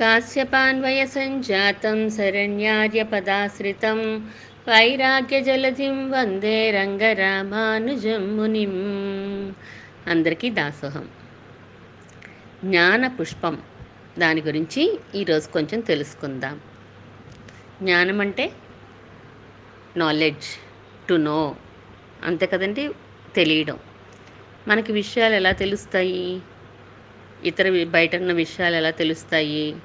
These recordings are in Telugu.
कास्यपान्वयसञ्जातं शरण्यार्यपदाश्रितं వైరాగ్యజలధిం వందే రంగరామానుజం మునిం అందరికీ దాసోహం. జ్ఞాన పుష్పం దాని గురించి ఈరోజు కొంచెం తెలుసుకుందాం. జ్ఞానం అంటే నాలెడ్జ్ టు నో అంతే కదండి? తెలియడం. మనకి విషయాలు ఎలా తెలుస్తాయి? ఇతర బయట ఉన్న విషయాలు ఎలా తెలుస్తాయి?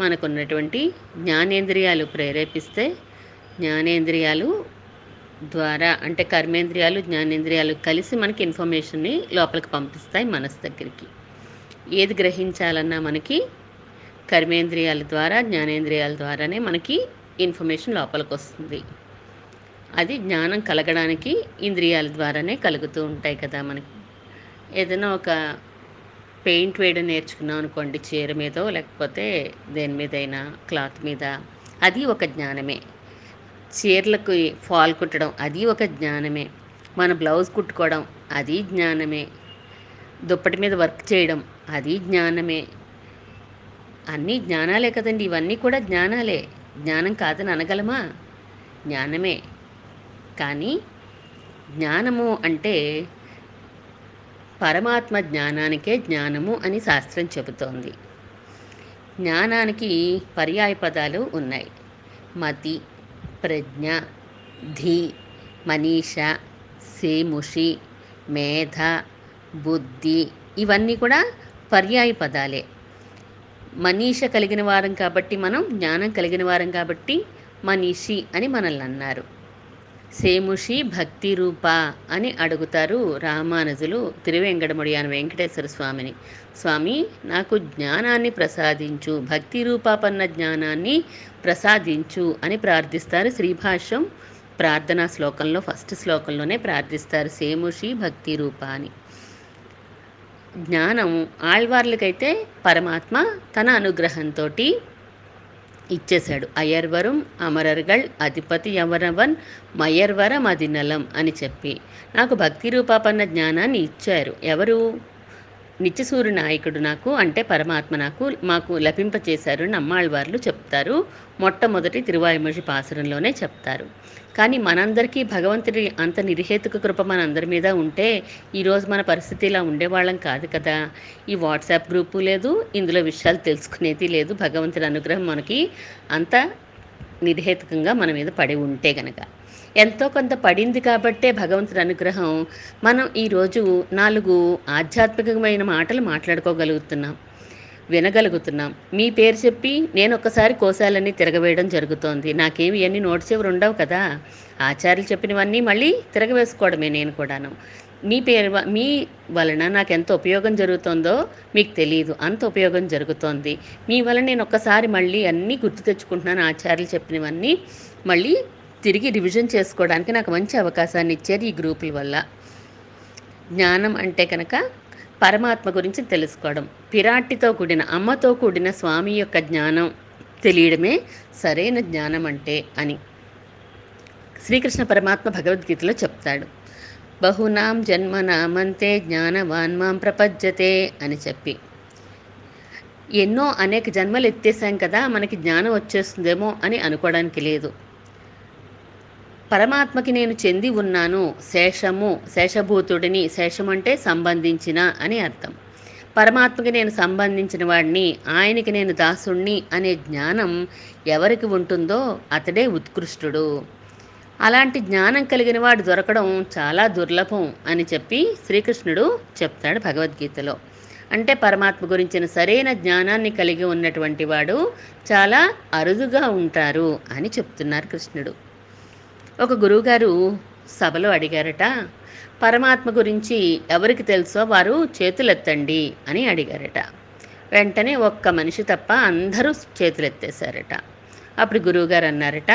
మనకున్నటువంటి జ్ఞానేంద్రియాలు ప్రేరేపిస్తే జ్ఞానేంద్రియాలు ద్వారా అంటే కర్మేంద్రియాలు జ్ఞానేంద్రియాలు కలిసి మనకి ఇన్ఫర్మేషన్ని లోపలికి పంపిస్తాయి మనసు దగ్గరికి. ఏది గ్రహించాలన్నా మనకి కర్మేంద్రియాల ద్వారా జ్ఞానేంద్రియాల ద్వారానే మనకి ఇన్ఫర్మేషన్ లోపలికి వస్తుంది అది జ్ఞానం కలగడానికి ఇంద్రియాల ద్వారానే కలుగుతూ ఉంటాయి కదా మనకి. ఏదైనా ఒక పెయింట్ వేయడం నేర్చుకున్నాం అనుకోండి చీర మీదో లేకపోతే దేని మీదైనా క్లాత్ మీద. అది ఒక జ్ఞానమే. చీరలకు ఫాల్ కుట్టడం అది ఒక జ్ఞానమే. మన బ్లౌజ్ కుట్టుకోవడం అది జ్ఞానమే. దుప్పటి మీద వర్క్ చేయడం అది జ్ఞానమే. అన్నీ జ్ఞానాలే కదండి ఇవన్నీ కూడా జ్ఞానాలే. జ్ఞానం కాదని అనగలమా? జ్ఞానమే. కానీ జ్ఞానము అంటే పరమాత్మ జ్ఞానానికే జ్ఞానము అని శాస్త్రం చెబుతోంది. జ్ఞానానికి పర్యాయ పదాలు ఉన్నాయి. మతి ప్రజ్ఞ ధీ మనీష సేముషి మేధ బుద్ధి ఇవన్నీ కూడా పర్యాయ పదాలే. మనీష కలిగిన వారం కాబట్టి మనం జ్ఞానం కలిగిన వారం కాబట్టి మనీషి అని మనల్ని అన్నారు. సేముషి భక్తి రూప అని అడుగుతారు రామానుజులు తిరువెంకటముడియాన వెంకటేశ్వర స్వామిని. స్వామి నాకు జ్ఞానాన్ని ప్రసాదించు భక్తి రూపాపన్న జ్ఞానాన్ని ప్రసాదించు అని ప్రార్థిస్తారు శ్రీభాష్యం. ప్రార్థనా శ్లోకంలో ఫస్ట్ శ్లోకంలోనే ప్రార్థిస్తారు సేముషి భక్తి రూప అని. జ్ఞానం ఆళ్వార్లకైతే పరమాత్మ తన అనుగ్రహంతో ఇచ్చేశాడు. అయర్వరం అమరర్గల్ అధిపతి ఎవరవన్ మయర్వరం అదినలం అని చెప్పి. నాకు భక్తి రూపాపన్న జ్ఞానాన్ని ఇచ్చారు. ఎవరు? నిత్యసూరి నాయకుడు నాకు అంటే పరమాత్మ నాకు మాకు లభింపచేశారు అని అమ్మాళ్ళవార్లు చెప్తారు. మొట్టమొదటి తిరువాయుమషి పాసురంలోనే చెప్తారు. కానీ మనందరికీ భగవంతుడి అంత నిర్హేతుక కృప మనందరి మీద ఉంటే ఈరోజు మన పరిస్థితి ఇలా ఉండేవాళ్ళం కాదు కదా. ఈ వాట్సాప్ గ్రూపు లేదు ఇందులో విషయాలు తెలుసుకునేది లేదు. భగవంతుడి అనుగ్రహం మనకి అంత నిర్హేతుకంగా మన మీద పడి ఉంటే గనక. ఎంతో కొంత పడింది కాబట్టే భగవంతుడి అనుగ్రహం. మనం ఈరోజు నాలుగు ఆధ్యాత్మికమైన మాటలు మాట్లాడుకోగలుగుతున్నాం. వినగలుగుతున్నాం. మీ పేరు చెప్పి నేను ఒక్కసారి కోశాలన్నీ తిరగవేయడం జరుగుతోంది. నాకేమి ఇవన్నీ నోట్స్ ఎవరు ఉండవు కదా? ఆచార్యులు చెప్పినవన్నీ మళ్ళీ తిరగవేసుకోవడమే నేను కూడాను. మీ పేరు మీ వలన నాకు ఎంత ఉపయోగం జరుగుతుందో మీకు తెలియదు అంత ఉపయోగం జరుగుతోంది. మీ వలన నేను ఒక్కసారి మళ్ళీ అన్నీ గుర్తు తెచ్చుకుంటున్నాను. ఆచార్యులు చెప్పినవన్నీ మళ్ళీ తిరిగి రివిజన్ చేసుకోవడానికి నాకు మంచి అవకాశాన్ని ఇచ్చారు ఈ గ్రూపుల వల్ల. జ్ఞానం అంటే కనుక పరమాత్మ గురించి తెలుసుకోవడం. పిరాటితో కూడిన అమ్మతో కూడిన స్వామి యొక్క జ్ఞానం తెలియడమే సరైన జ్ఞానం అంటే అని శ్రీకృష్ణ పరమాత్మ భగవద్గీతలో చెప్తాడు. బహునాం జన్మనామంతే జ్ఞానవాన్ మాం ప్రపజ్యతే అని చెప్పి. ఎన్నో అనేక జన్మలు ఎత్తేసాం కదా మనకి జ్ఞానం వచ్చేస్తుందేమో అని అనుకోవడానికి లేదు. పరమాత్మకి నేను చెంది ఉన్నాను శేషము శేషభూతుడిని శేషం అంటే సంబంధించిన అని అర్థం. పరమాత్మకి నేను సంబంధించిన వాడిని ఆయనకి నేను దాసుణ్ణి అనే జ్ఞానం ఎవరికి ఉంటుందో అతడే ఉత్కృష్టుడు. అలాంటి జ్ఞానం కలిగిన వాడు దొరకడం చాలా దుర్లభం అని చెప్పి శ్రీకృష్ణుడు చెప్తాడు భగవద్గీతలో. అంటే పరమాత్మ గురించిన సరైన జ్ఞానాన్ని కలిగి ఉన్నటువంటి వాడు చాలా అరుదుగా ఉంటారు అని చెప్తున్నారు కృష్ణుడు. ఒక గురువుగారు సభలో అడిగారట పరమాత్మ గురించి ఎవరికి తెలుసో వారు చేతులెత్తండి అని అడిగారట. వెంటనే ఒక్క మనిషి తప్ప అందరూ చేతులెత్తేశారట. అప్పుడు గురువుగారు అన్నారట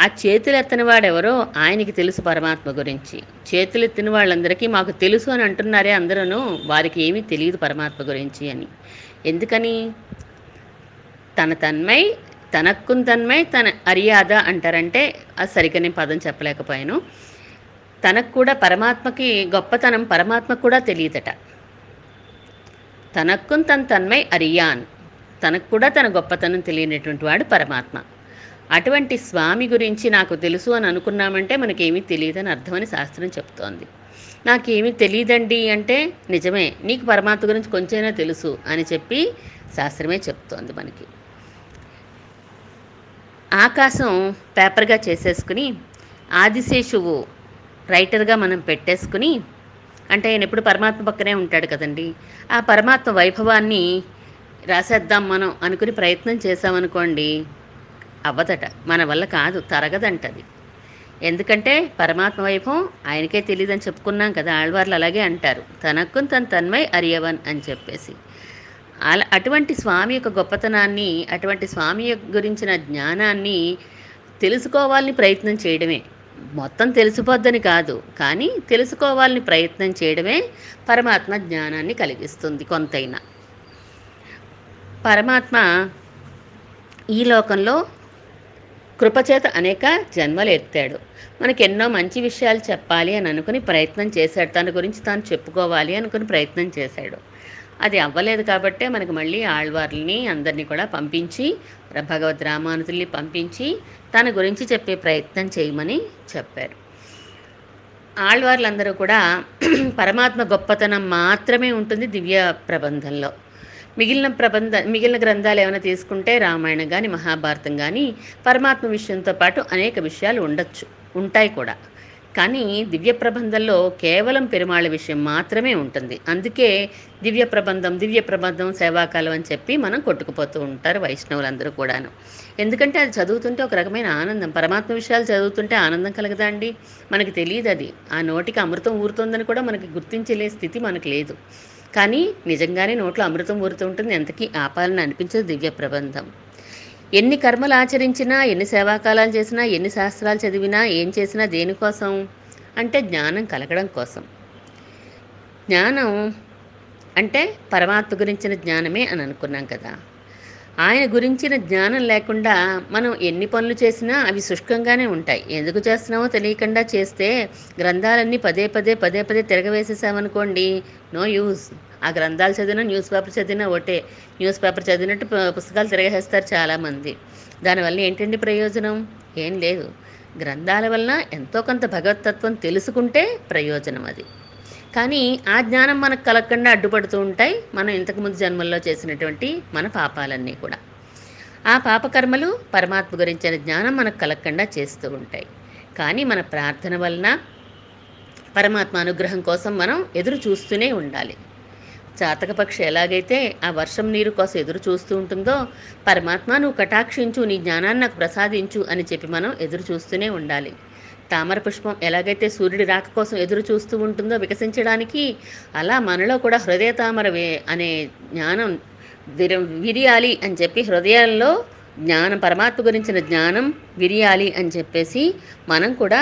ఆ చేతులెత్తని వాడెవరో ఆయనకి తెలుసు పరమాత్మ గురించి. చేతులెత్తిన వాళ్ళందరికీ మాకు తెలుసు అని అంటున్నారే అందరూ వారికి ఏమీ తెలియదు పరమాత్మ గురించి అని. ఎందుకని? తన తన్మై తనక్కున్ తన్మై తన అరియాద అంటారంటే అది సరిగ్గా నేను పదం చెప్పలేకపోయాను. తనకు కూడా పరమాత్మకి గొప్పతనం పరమాత్మకు కూడా తెలియదట. తనక్కున్ తన తన్మై అరియాన్ తనకు కూడా తన గొప్పతనం తెలియనటువంటి వాడు పరమాత్మ. అటువంటి స్వామి గురించి నాకు తెలుసు అని అనుకున్నామంటే మనకేమీ తెలియదని అర్థమని శాస్త్రం చెప్తోంది. నాకేమీ తెలియదండి అంటే నిజమే నీకు పరమాత్మ గురించి కొంచెమైనా తెలుసు అని చెప్పి శాస్త్రమే చెప్తోంది మనకి. ఆకాశం పేపర్గా చేసేసుకుని ఆదిశేషువు రైటర్గా మనం పెట్టేసుకుని అంటే ఆయన ఎప్పుడు పరమాత్మ పక్కనే ఉంటాడు కదండి ఆ పరమాత్మ వైభవాన్ని రాసేద్దాం మనం అనుకుని ప్రయత్నం చేసామనుకోండి అవ్వదట. మన వల్ల కాదు తరగదంటది ఎందుకంటే పరమాత్మ వైభవం ఆయనకే తెలియదని చెప్పుకున్నాం కదా ఆళ్వార్లు అలాగే అంటారు. తనకు తన తన్మై అరియవన్ అని చెప్పేసి. అలా అటువంటి స్వామి యొక్క గొప్పతనాన్ని అటువంటి స్వామి యొక్క గురించిన జ్ఞానాన్ని తెలుసుకోవాలని ప్రయత్నం చేయడమే. మొత్తం తెలిసిపోద్దని కాదు కానీ తెలుసుకోవాలని ప్రయత్నం చేయడమే పరమాత్మ జ్ఞానాన్ని కలిగిస్తుంది కొంతైనా. పరమాత్మ ఈ లోకంలో కృపచేత అనేక జన్మలు ఎత్తాడు. మనకి ఎన్నో మంచి విషయాలు చెప్పాలి అని అనుకుని ప్రయత్నం చేశాడు. తన గురించి తాను చెప్పుకోవాలి అనుకుని ప్రయత్నం చేశాడు. అది అవ్వలేదు కాబట్టే మనకు మళ్ళీ ఆళ్వార్లని అందరినీ కూడా పంపించి భగవద్ రామానుజుల్ని పంపించి తన గురించి చెప్పే ప్రయత్నం చేయమని చెప్పారు. ఆళ్వార్లందరూ కూడా పరమాత్మ గొప్పతనం మాత్రమే ఉంటుంది దివ్య ప్రబంధంలో. మిగిలిన ప్రబంధ మిగిలిన గ్రంథాలు ఏమైనా తీసుకుంటే రామాయణం కానీ మహాభారతం కానీ పరమాత్మ విషయంతో పాటు అనేక విషయాలు ఉండొచ్చు ఉంటాయి కూడా. కానీ దివ్య ప్రబంధంలో కేవలం పెరుమాళ విషయం మాత్రమే ఉంటుంది. అందుకే దివ్య ప్రబంధం దివ్య ప్రబంధం సేవాకాలం అని చెప్పి మనం కొట్టుకుపోతూ ఉంటారు వైష్ణవులందరూ కూడాను. ఎందుకంటే అది చదువుతుంటే ఒక రకమైన ఆనందం. పరమాత్మ విషయాలు చదువుతుంటే ఆనందం కలగదా అండి? మనకి తెలియదు అది. ఆ నోటికి అమృతం ఊరుతుందని కూడా మనకి గుర్తించలే స్థితి మనకు లేదు. కానీ నిజంగానే నోట్లో అమృతం ఊరుతూ ఉంటుంది. ఎంతకీ ఆపాలని అనిపించదు దివ్య ప్రబంధం. ఎన్ని కర్మలు ఆచరించినా ఎన్ని సేవాకాలాలు చేసినా ఎన్ని శాస్త్రాలు చదివినా ఏం చేసినా దేనికోసం? అంటే జ్ఞానం కలగడం కోసం. జ్ఞానం అంటే పరమాత్మ గురించిన జ్ఞానమే అని అనుకున్నాం కదా. ఆయన గురించిన జ్ఞానం లేకుండా మనం ఎన్ని పనులు చేసినా అవి శుష్కంగానే ఉంటాయి. ఎందుకు చేస్తున్నామో తెలియకుండా చేస్తే గ్రంథాలన్నీ పదే పదే పదే పదే తిరగవేసేసామనుకోండి నో యూజ్. ఆ గ్రంథాలు చదివినా న్యూస్ పేపర్ చదివినా ఒకటే. న్యూస్ పేపర్ చదివినట్టు పుస్తకాలు తిరగేస్తారు చాలామంది. దానివల్ల ఏంటండి ప్రయోజనం? ఏం లేదు. గ్రంథాల వలన ఎంతో కొంత భగవతత్వం తెలుసుకుంటే ప్రయోజనం అది. కానీ ఆ జ్ఞానం మనకు కలగకుండా అడ్డుపడుతూ ఉంటాయి మనం ఇంతకుముందు జన్మల్లో చేసినటువంటి మన పాపాలన్నీ కూడా. ఆ పాపకర్మలు పరమాత్మ గురించిన జ్ఞానం మనకు కలగకుండా చేస్తూ ఉంటాయి. కానీ మన ప్రార్థన వలన పరమాత్మ అనుగ్రహం కోసం మనం ఎదురు చూస్తూనే ఉండాలి. చాతకపక్షి ఎలాగైతే ఆ వర్షం నీరు కోసం ఎదురు చూస్తూ ఉంటుందో పరమాత్మ నువ్వు కటాక్షించు నీ జ్ఞానాన్ని నాకు ప్రసాదించు అని చెప్పి మనం ఎదురు చూస్తూనే ఉండాలి. తామర పుష్పం ఎలాగైతే సూర్యుడి రాక కోసం ఎదురు చూస్తూ ఉంటుందో వికసించడానికి అలా మనలో కూడా హృదయ తామరవే అనే జ్ఞానం విర విరియాలి అని చెప్పి హృదయాల్లో జ్ఞానం పరమాత్మ గురించిన జ్ఞానం విరియాలి అని చెప్పేసి మనం కూడా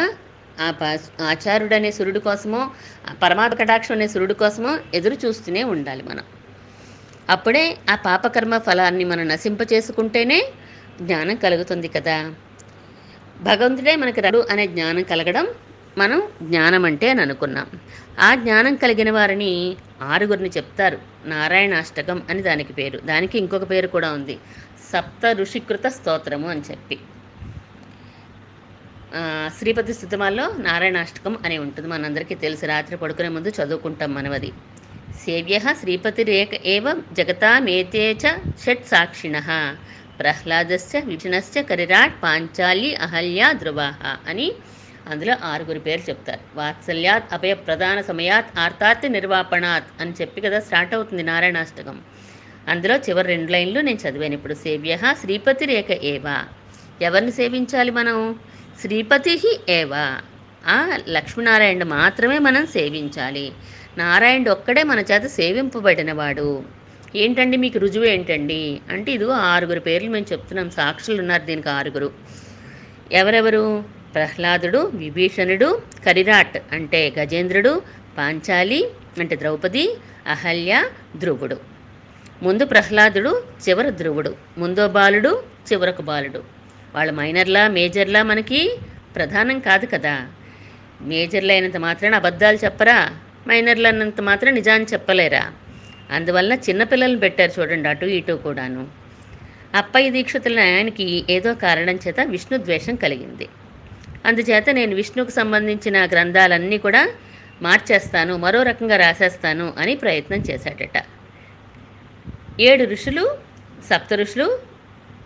ఆ ప ఆచార్యుడు అనే సూర్యుడి కోసమో ఆ పరమాత్మ కటాక్షం అనే సూర్యుడి కోసమో ఎదురు చూస్తూనే ఉండాలి మనం. అప్పుడే ఆ పాపకర్మ ఫలాన్ని మనం నశింప చేసుకుంటేనే జ్ఞానం కలుగుతుంది కదా. భగవంతుడే మనకి రడు అనే జ్ఞానం కలగడం మనం జ్ఞానం అంటే అని అనుకున్నాం. ఆ జ్ఞానం కలిగిన వారిని ఆరుగురిని చెప్తారు. నారాయణాష్టకం అని దానికి పేరు. దానికి ఇంకొక పేరు కూడా ఉంది. సప్త ఋషికృత స్తోత్రము అని చెప్పి. శ్రీపతి స్థుతమాల్లో నారాయణాష్టకం అని ఉంటుంది. మనందరికీ తెలిసి. రాత్రి పడుకునే ముందు చదువుకుంటాం మనవది సేవ్య శ్రీపతిరేక ఏవ జగతామేతే చ షట్ సాక్షిణ ప్రహ్లాదస్య విష్ణస్య కరిరాట్ పాంచాలి అహల్య ధ్రువాహ అని అందులో ఆరుగురు పేరు చెప్తారు. వాత్సల్యాత్ అభయ ప్రధాన సమయాత్ ఆర్తాత్ నిర్వాపణాత్ అని చెప్పి కదా స్టార్ట్ అవుతుంది నారాయణాష్టకం. అందులో చివరి రెండు లైన్లు నేను చదివాను. ఇప్పుడు సేవ్య శ్రీపతి రేఖ ఏవా. ఎవరిని సేవించాలి మనం? శ్రీపతి ఏవా. ఆ లక్ష్మీనారాయణ మాత్రమే మనం సేవించాలి. నారాయణుడు ఒక్కడే మన చేత సేవింపబడినవాడు. ఏంటండి మీకు రుజువు ఏంటండి? అంటే ఇదిగో ఆరుగురు పేర్లు మేము చెప్తున్నాం. సాక్షులు ఉన్నారు దీనికి ఆరుగురు. ఎవరెవరు? ప్రహ్లాదుడు విభీషణుడు కరిరాట్ అంటే గజేంద్రుడు పాంచాలి అంటే ద్రౌపది అహల్య ధ్రువుడు. ముందు ప్రహ్లాదుడు చివర ధ్రువుడు. ముందో బాలుడు చివరకు బాలుడు. వాళ్ళ మైనర్లా మేజర్లా మనకి ప్రధానం కాదు కదా. మేజర్లు అయినంత మాత్రాన అబద్ధాలు చెప్పరా? మైనర్లు అన్నంత మాత్రం నిజాన్ని చెప్పలేరా? అందువల్ల చిన్నపిల్లలను పెట్టారు చూడండి అటు ఇటు కూడాను. అప్పయ్య దీక్షితుల ఆయనకి ఏదో కారణం చేత విష్ణు ద్వేషం కలిగింది. అందుచేత నేను విష్ణుకు సంబంధించిన గ్రంథాలన్నీ కూడా మార్చేస్తాను మరో రకంగా రాసేస్తాను అని ప్రయత్నం చేశాడట. ఏడు ఋషులు సప్త ఋషులు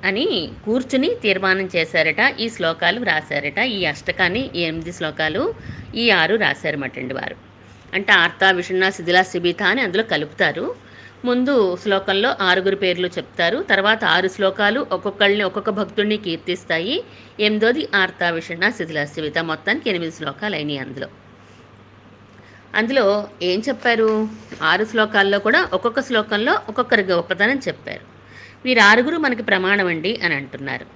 అని కూర్చుని తీర్మానం చేశారట ఈ శ్లోకాలు రాశారట ఈ అష్టకాన్ని ఎనిమిది శ్లోకాలు ఈ ఆరు రాశారన్నమాటండి వారు. అంటే ఆర్త విషణ శిథిల శిబిత అని అందులో కలుపుతారు. ముందు శ్లోకంలో ఆరుగురు పేర్లు చెప్తారు. తర్వాత ఆరు శ్లోకాలు ఒక్కొక్కళ్ళని ఒక్కొక్క భక్తుడిని కీర్తిస్తాయి. ఎనిమిదోది ఆర్త విషణ శిథిల శిబిత. మొత్తానికి ఎనిమిది శ్లోకాలు అయినాయి అందులో. అందులో ఏం చెప్పారు? ఆరు శ్లోకాల్లో కూడా ఒక్కొక్క శ్లోకంలో ఒక్కొక్కరి గొప్పతనం చెప్పారు. వీరు ఆరుగురు మనకి ప్రమాణం అండి అని అంటున్నారు.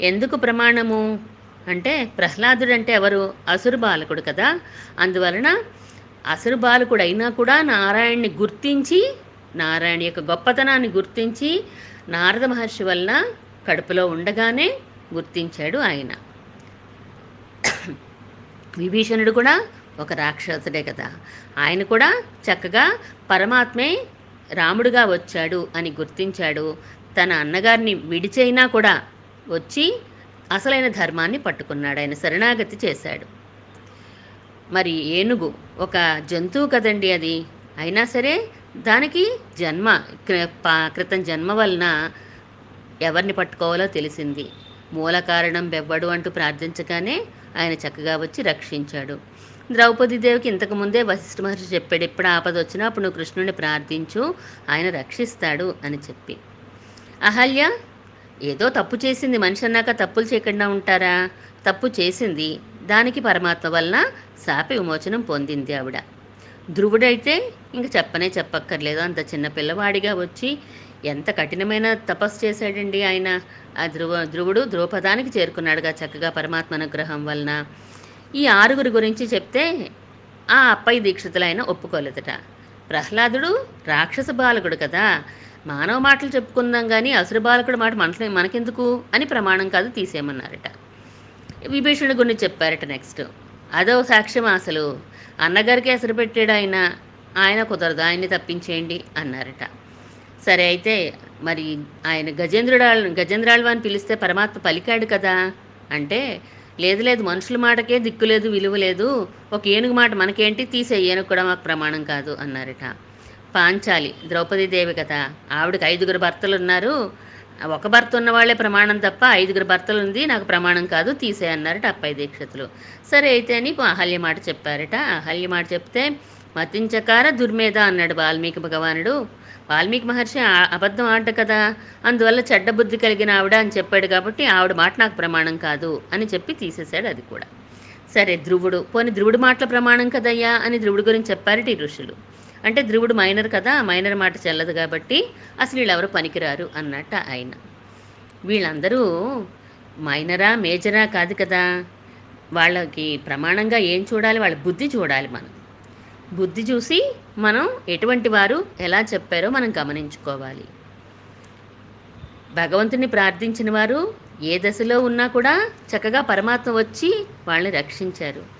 ఎందుకు ప్రమాణము? అంటే ప్రహ్లాదుడు అంటే ఎవరు? అసురు బాలకుడు కదా. అందువలన అసలు బాలకుడైనా అయినా కూడా నారాయణ్ణి గుర్తించి నారాయణ యొక్క గొప్పతనాన్ని గుర్తించి నారద మహర్షి వలన కడుపులో ఉండగానే గుర్తించాడు ఆయన. విభీషణుడు కూడా ఒక రాక్షసుడే కదా. ఆయన కూడా చక్కగా పరమాత్మే రాముడుగా వచ్చాడు అని గుర్తించాడు. తన అన్నగారిని విడిచైనా కూడా వచ్చి అసలైన ధర్మాన్ని పట్టుకున్నాడు. ఆయన శరణాగతి చేశాడు. మరి ఏనుగు ఒక జంతువు కదండి అది. అయినా సరే దానికి జన్మ పా- క్రితం జన్మ వలన ఎవరిని పట్టుకోవాలో తెలిసింది. మూల కారణం బెవ్వడు అంటూ ప్రార్థించగానే ఆయన చక్కగా వచ్చి రక్షించాడు. ద్రౌపది దేవికి ఇంతకు ముందే వశిష్ఠ మహర్షి చెప్పాడు ఎప్పుడు ఆపద వచ్చినా అప్పుడు నువ్వు కృష్ణుడిని ప్రార్థించు ఆయన రక్షిస్తాడు అని చెప్పి. అహల్య ఏదో తప్పు చేసింది మనిషి అన్నాక తప్పులు చేయకుండా ఉంటారా? తప్పు చేసింది. దానికి పరమాత్మ వలన శాప విమోచనం పొందింది ఆవిడ. ధ్రువుడైతే ఇంక చెప్పనే చెప్పక్కర్లేదు. అంత చిన్న పిల్లవాడిగా వచ్చి ఎంత కఠినమైన తపస్సు చేశాడండి ఆయన. ఆ ధ్రువ ధ్రువుడు ధ్రువపదానికి చేరుకున్నాడుగా చక్కగా పరమాత్మ అనుగ్రహం వలన. ఈ ఆరుగురు గురించి చెప్తే ఆ అప్పయ్య దీక్షితులైన ఒప్పుకోలేదట. ప్రహ్లాదుడు రాక్షస బాలకుడు కదా. మానవ మాటలు చెప్పుకుందాం కానీ అసురు బాలకుడు మాట మనసులో మనకెందుకు అని ప్రమాణం కాదు తీసేయమన్నారట. విభీషణుడి గురించి చెప్పారట నెక్స్ట్ అదో సాక్ష్యం అసలు? అన్నగారికి ఎసరు పెట్టాడు ఆయన. ఆయన కుదరదు ఆయన్ని తప్పించేయండి అన్నారట. సరే అయితే మరి ఆయన గజేంద్రుడాళ్ళు గజేంద్రాళ్ళు అని పిలిస్తే పరమాత్మ పలికాడు కదా? అంటే లేదు లేదు మనుషుల మాటకే దిక్కు లేదు విలువ లేదు. ఒక ఏనుగు మాట మనకేంటి? తీసే ఏనుగు కూడా మాకు ప్రమాణం కాదు అన్నారట. పాంచాలి ద్రౌపదీదేవి కదా. ఆవిడకి ఐదుగురు భర్తలు ఉన్నారు ఒక భర్త ఉన్న వాళ్ళే ప్రమాణం తప్ప ఐదుగురు భర్తలు ఉంది నాకు ప్రమాణం కాదు తీసేయన్నారట అప్పై అప్పయ్య దీక్షితులు. సరే అయితే అని అహల్య మాట చెప్పారట. అహల్య మాట చెప్తే మతించకార దుర్మేధ అన్నాడు వాల్మీకి భగవానుడు. వాల్మీకి మహర్షి అబద్ధం ఆట కదా అందువల్ల చెడ్డ బుద్ధి కలిగిన ఆవిడ అని చెప్పాడు కాబట్టి ఆవిడ మాట నాకు ప్రమాణం కాదు అని చెప్పి తీసేశాడు అది కూడా. సరే ధ్రువుడు పోని ధ్రువుడి మాటల ప్రమాణం కదయ్యా అని ధ్రువుడి గురించి చెప్పారట ఈ ఋషులు. అంటే ధ్రువుడు మైనర్ కదా మైనర్ మాట చెల్లదు కాబట్టి అసలు వీళ్ళెవరు పనికిరారు అన్నట్ట ఆయన. వీళ్ళందరూ మైనరా మేజరా కాదు కదా. వాళ్ళకి ప్రమాణంగా ఏం చూడాలి? వాళ్ళ బుద్ధి చూడాలి మనం. బుద్ధి చూసి మనం ఎటువంటి వారు ఎలా చెప్పారో మనం గమనించుకోవాలి. భగవంతుని ప్రార్థించిన వారు ఏ దశలో ఉన్నా కూడా చక్కగా పరమాత్మ వచ్చి వాళ్ళని రక్షించారు.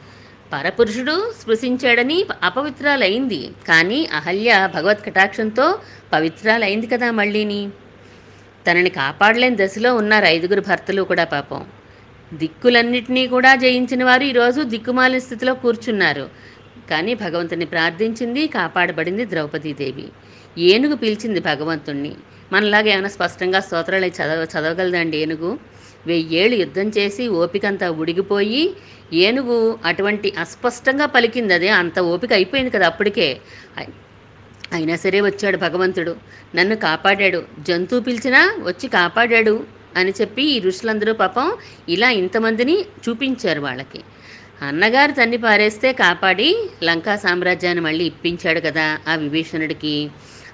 పరపురుషుడు స్పృశించాడని అపవిత్రాలైంది. కానీ అహల్య భగవత్ కటాక్షంతో పవిత్రాలైంది కదా మళ్ళీని. తనని కాపాడలేని దశలో ఉన్నారు ఐదుగురు భర్తలు కూడా పాపం. దిక్కులన్నింటినీ కూడా జయించిన వారు ఈరోజు దిక్కుమాలిన స్థితిలో కూర్చున్నారు. కానీ భగవంతుని ప్రార్థించింది కాపాడబడింది ద్రౌపదీదేవి. ఏనుగు పిలిచింది భగవంతుణ్ణి. మనలాగా ఏమైనా స్పష్టంగా స్తోత్రాలు అయి చదవ చదవగలదండి ఏనుగు? వెయ్యేళ్ళు యుద్ధం చేసి ఓపికంతా ఉడిగిపోయి ఏనుగు అటువంటి అస్పష్టంగా పలికింది అదే అంత ఓపిక అయిపోయింది కదా అప్పటికే. అయినా సరే వచ్చాడు భగవంతుడు. నన్ను కాపాడాడు. జంతువు పిలిచినా వచ్చి కాపాడాడు అని చెప్పి ఈ ఋషులందరూ పాపం ఇలా ఇంతమందిని చూపించారు వాళ్ళకి. అన్నగారు తన్ని పారేస్తే కాపాడి లంకా సామ్రాజ్యాన్ని మళ్ళీ ఇప్పించాడు కదా ఆ విభీషణుడికి.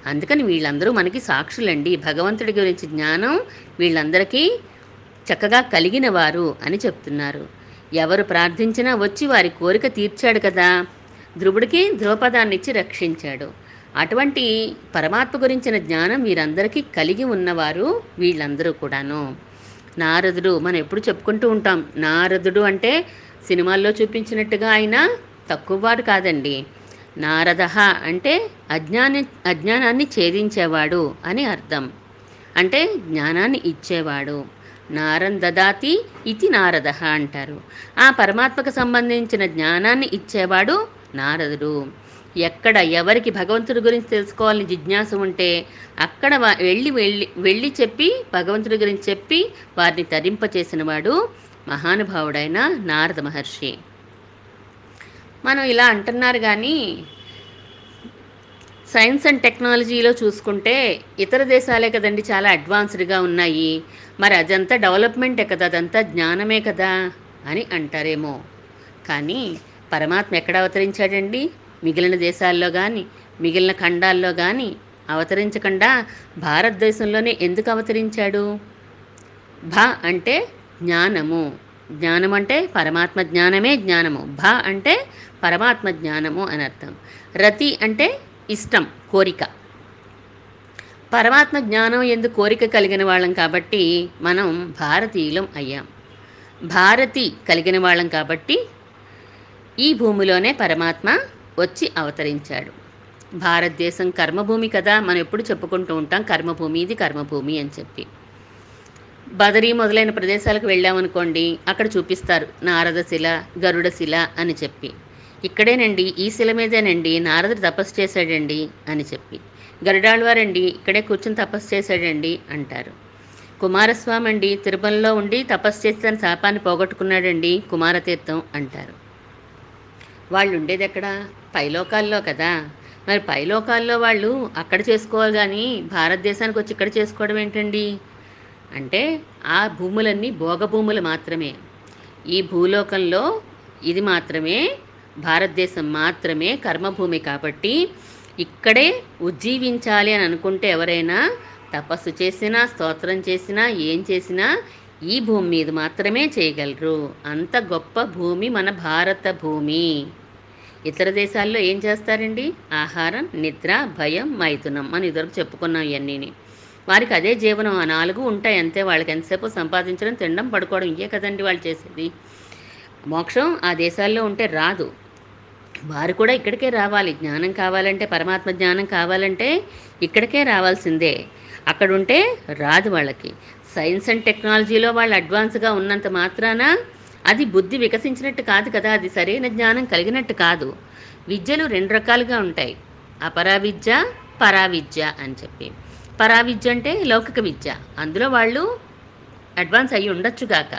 అందుకని వీళ్ళందరూ మనకి సాక్షులండి. భగవంతుడి గురించి జ్ఞానం వీళ్ళందరికీ చక్కగా కలిగిన వారు అని చెప్తున్నారు. ఎవరు ప్రార్థించినా వచ్చి వారి కోరిక తీర్చాడు కదా. ధ్రువుడికి ధ్రువపదాన్ని ఇచ్చి రక్షించాడు. అటువంటి పరమాత్మ గురించిన జ్ఞానం వీరందరికీ కలిగి ఉన్నవారు వీళ్ళందరూ కూడాను. నారదుడు మనం ఎప్పుడు చెప్పుకుంటూ ఉంటాం నారదుడు అంటే సినిమాల్లో చూపించినట్టుగా ఆయన తక్కువవాడు కాదండి. నారద అంటే అజ్ఞాని అజ్ఞానాన్ని ఛేదించేవాడు అని అర్థం. అంటే జ్ఞానాన్ని ఇచ్చేవాడు. నారం దదాతి ఇది నారద అంటారు. ఆ పరమాత్మకు సంబంధించిన జ్ఞానాన్ని ఇచ్చేవాడు నారదుడు. ఎక్కడ ఎవరికి భగవంతుడి గురించి తెలుసుకోవాలని జిజ్ఞాస ఉంటే అక్కడ వా- వెళ్ళి వెళ్ళి వెళ్ళి చెప్పి భగవంతుడి గురించి చెప్పి వారిని తరింపచేసిన వాడు మహానుభావుడైన నారద మహర్షి. మనం ఇలా అంటున్నారు కానీ సైన్స్ అండ్ టెక్నాలజీలో చూసుకుంటే ఇతర దేశాలే కదండి చాలా అడ్వాన్స్డ్గా ఉన్నాయి. మరి అదంతా డెవలప్మెంటే కదా అదంతా జ్ఞానమే కదా అని అంటారేమో. కానీ పరమాత్మ ఎక్కడ అవతరించాడండి? మిగిలిన దేశాల్లో కానీ మిగిలిన ఖండాల్లో కానీ అవతరించకుండా భారతదేశంలోనే ఎందుకు అవతరించాడు? భ అంటే జ్ఞానము. జ్ఞానం అంటే పరమాత్మ జ్ఞానమే జ్ఞానము. భ అంటే పరమాత్మ జ్ఞానము అని అర్థం. రతి అంటే ఇష్టం కోరిక. పరమాత్మ జ్ఞానం ఎందు కోరిక కలిగిన వాళ్ళం కాబట్టి మనం భారతీయులం అయ్యాం. భారతి కలిగిన వాళ్ళం కాబట్టి ఈ భూమిలోనే పరమాత్మ వచ్చి అవతరించాడు. భారతదేశం కర్మభూమి కదా మనం ఎప్పుడు చెప్పుకుంటూ ఉంటాం కర్మభూమి ఇది కర్మభూమి అని చెప్పి. బదరీ మొదలైన ప్రదేశాలకు వెళ్ళామనుకోండి అక్కడ చూపిస్తారు నారదశిల గరుడశిల గరుడ శిల అని చెప్పి. ఇక్కడేనండి ఈ శిల మీదేనండి నారదుడు తపస్సు చేశాడండి అని చెప్పి. గరుడాళ్వారండి ఇక్కడే కూర్చుని తపస్సు చేశాడండి అంటారు. కుమారస్వామి అండి తిరుపతిలో ఉండి తపస్సు చేసి తన శాపాన్ని పోగొట్టుకున్నాడండి కుమారతీర్థం అంటారు. వాళ్ళు ఉండేది ఎక్కడ పైలోకాల్లో కదా. మరి పైలోకాల్లో వాళ్ళు అక్కడ చేసుకోవాలి కానీ భారతదేశానికి వచ్చి ఇక్కడ చేసుకోవడం ఏంటండి? అంటే ఆ భూములన్నీ భోగభూములు మాత్రమే. ఈ భూలోకంలో ఇది మాత్రమే భారతదేశం మాత్రమే కర్మభూమి కాబట్టి ఇక్కడే ఉజ్జీవించాలి అని అనుకుంటే ఎవరైనా తపస్సు చేసినా స్తోత్రం చేసినా ఏం చేసినా ఈ భూమి మీద మాత్రమే చేయగలరు. అంత గొప్ప భూమి మన భారత భూమి. ఇతర దేశాల్లో ఏం చేస్తారండి? ఆహారం నిద్ర భయం మైథునం మనం ఇదివరకు చెప్పుకున్నాం ఇవన్నీని వారికి అదే జీవనం. ఆ నాలుగు ఉంటాయి అంతే. వాళ్ళకి ఎంతసేపు సంపాదించడం తినడం పడుకోవడం ఇంకే కదండి వాళ్ళు చేసేది. మోక్షం ఆ దేశాల్లో ఉంటే రాదు. వారు కూడా ఇక్కడికే రావాలి. జ్ఞానం కావాలంటే పరమాత్మ జ్ఞానం కావాలంటే ఇక్కడికే రావాల్సిందే. అక్కడ ఉంటే రాదు వాళ్ళకి. సైన్స్ అండ్ టెక్నాలజీలో వాళ్ళు అడ్వాన్స్గా ఉన్నంత మాత్రాన అది బుద్ధి వికసించినట్టు కాదు కదా. అది సరైన జ్ఞానం కలిగినట్టు కాదు. విద్యలు రెండు రకాలుగా ఉంటాయి. అపరావిద్య విద్య పరా విద్య అని చెప్పి. పరావిద్య అంటే లౌకిక విద్య. అందులో వాళ్ళు అడ్వాన్స్ అయ్యి ఉండొచ్చుగాక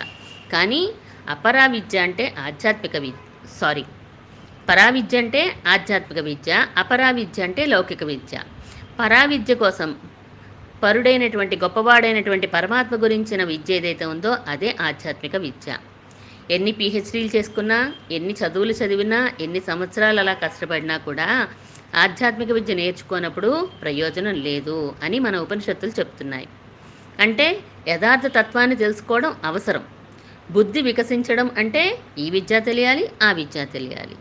కానీ అపరావిద్య అంటే ఆధ్యాత్మిక విద్య సారీ పరావిద్య అంటే ఆధ్యాత్మిక విద్య అపరా విద్య అంటే లౌకిక విద్య. పరావిద్య కోసం పరుడైనటువంటి గొప్పవాడైనటువంటి పరమాత్మ గురించిన విద్య ఏదైతే ఉందో అదే ఆధ్యాత్మిక విద్య. ఎన్ని పిహెచ్డీలు చేసుకున్నా ఎన్ని చదువులు చదివినా ఎన్ని సంవత్సరాలు అలా కష్టపడినా కూడా ఆధ్యాత్మిక విద్య నేర్చుకోనప్పుడు ప్రయోజనం లేదు అని మన ఉపనిషత్తులు చెప్తున్నాయి. అంటే యథార్థ తత్వాన్ని తెలుసుకోవడం అవసరం. బుద్ధి వికసించడం అంటే ఈ విద్య తెలియాలి ఆ విద్య తెలియాలి.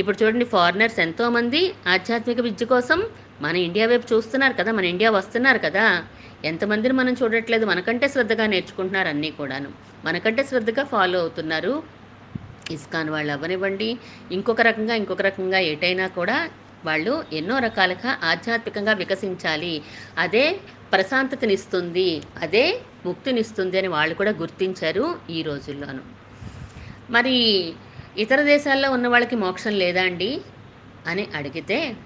ఇప్పుడు చూడండి ఫారినర్స్ ఎంతోమంది ఆధ్యాత్మిక విద్య కోసం మన ఇండియా వైపు చూస్తున్నారు కదా మన ఇండియా వస్తున్నారు కదా. ఎంతమందిని మనం చూడట్లేదు మనకంటే శ్రద్ధగా నేర్చుకుంటున్నారు అన్నీ కూడాను. మనకంటే శ్రద్ధగా ఫాలో అవుతున్నారు. ఇస్కాన్ వాళ్ళు అవ్వనివ్వండి. ఇంకొక రకంగా ఇంకొక రకంగా ఏటైనా కూడా వాళ్ళు ఎన్నో రకాలుగా ఆధ్యాత్మికంగా వికసించాలి. అదే ప్రశాంతతనిస్తుంది అదే ముక్తినిస్తుంది అని వాళ్ళు కూడా గుర్తించారు ఈ రోజుల్లోనూ. మరి ఇతర దేశాల్లో ఉన్న వాళ్ళకి మోక్షం లేదా అండి? అని అడిగితే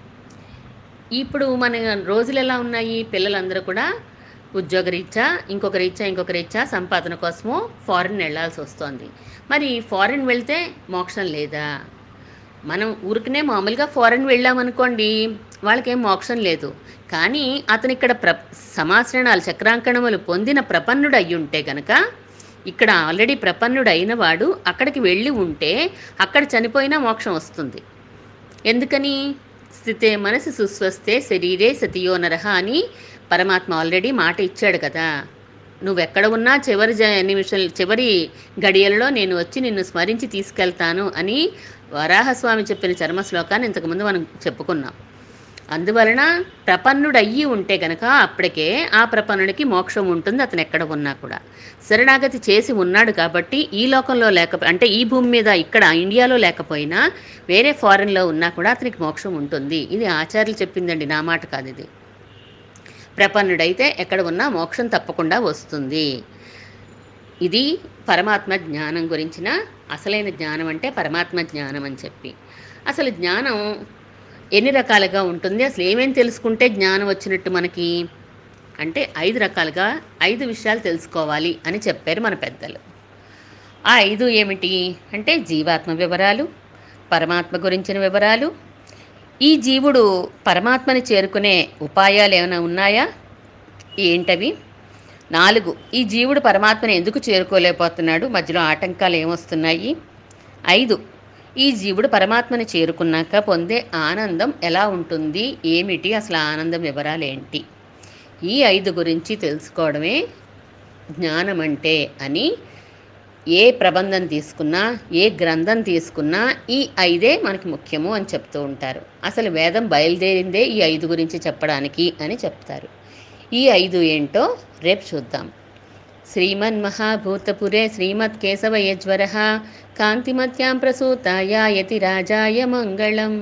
ఇప్పుడు మన రోజులు ఎలా ఉన్నాయి? పిల్లలందరూ కూడా ఉద్యోగ రీత్యా ఇంకొక రీత్యా ఇంకొక రీత్యా సంపాదన కోసమో ఫారిన్ వెళ్ళాల్సి వస్తుంది. మరి ఫారిన్ వెళ్తే మోక్షం లేదా? మనం ఊరికనే మామూలుగా ఫారెన్ వెళ్ళామనుకోండి వాళ్ళకేం మోక్షం లేదు. కానీ అతను ఇక్కడ ప్ర సమాశ్రణాలు చక్రాంకణములు పొందిన ప్రపన్నుడు అయ్యుంటే ఉంటే గనక ఇక్కడ ఆల్రెడీ ప్రపన్నుడు వాడు అక్కడికి వెళ్ళి ఉంటే అక్కడ చనిపోయినా మోక్షం వస్తుంది. ఎందుకని? స్థితే మనసు సుస్వస్తే శరీరే సతియోనరహ అని పరమాత్మ ఆల్రెడీ మాట ఇచ్చాడు కదా. నువ్వెక్కడ ఉన్నా చివరి జ నిమిషం చివరి గడియలలో నేను వచ్చి నిన్ను స్మరించి తీసుకెళ్తాను అని వరాహస్వామి చెప్పిన చర్మ శ్లోకాన్ని ఇంతకుముందు మనం చెప్పుకున్నాం. అందువలన ప్రపన్నుడు అయ్యి ఉంటే గనక అప్పటికే ఆ ప్రపన్నుడికి మోక్షం ఉంటుంది అతను ఎక్కడ ఉన్నా కూడా. శరణాగతి చేసి ఉన్నాడు కాబట్టి ఈ లోకంలో లేక అంటే ఈ భూమి మీద ఇక్కడ ఇండియాలో లేకపోయినా వేరే ఫారెన్లో ఉన్నా కూడా అతనికి మోక్షం ఉంటుంది. ఇది ఆచార్యులు చెప్పిందండి నా మాట కాదు ఇది. ప్రపన్నుడైతే ఎక్కడ ఉన్నా మోక్షం తప్పకుండా వస్తుంది. ఇది పరమాత్మ జ్ఞానం గురించిన అసలైన జ్ఞానం అంటే పరమాత్మ జ్ఞానం అని చెప్పి. అసలు జ్ఞానం ఎన్ని రకాలుగా ఉంటుంది? అసలు ఏమేమి తెలుసుకుంటే జ్ఞానం వచ్చినట్టు మనకి? అంటే ఐదు రకాలుగా ఐదు విషయాలు తెలుసుకోవాలి అని చెప్పారు మన పెద్దలు. ఆ ఐదు ఏమిటి? అంటే జీవాత్మ వివరాలు పరమాత్మ గురించిన వివరాలు. ఈ జీవుడు పరమాత్మని చేరుకునే ఉపాయాలు ఏమైనా ఉన్నాయా? ఏంటవి? నాలుగు. ఈ జీవుడు పరమాత్మని ఎందుకు చేరుకోలేకపోతున్నాడు? మధ్యలో ఆటంకాలు ఏమొస్తున్నాయి? ఐదు. ఈ జీవుడు పరమాత్మని చేరుకున్నాక పొందే ఆనందం ఎలా ఉంటుంది? ఏమిటి? అసలు ఆనందం వివరాలు ఏంటి ఈ ఐదు గురించి తెలుసుకోవడమే జ్ఞానం అంటే అని ఏ ప్రబంధం తీసుకున్నా ఏ గ్రంథం తీసుకున్నా ఈ ఐదే మనకి ముఖ్యము అని చెప్తూ ఉంటారు. అసలు వేదం బయలుదేరిందే ఈ ఐదు గురించి చెప్పడానికి అని చెప్తారు. ఈ ఐదు ఏంటో రేపు చూద్దాం. శ్రీమన్మహాభూతపురే శ్రీమత్ కేశవ యజ్వర कान्तिमत्यां प्रसूता यायति राजाय मङ्गलम्।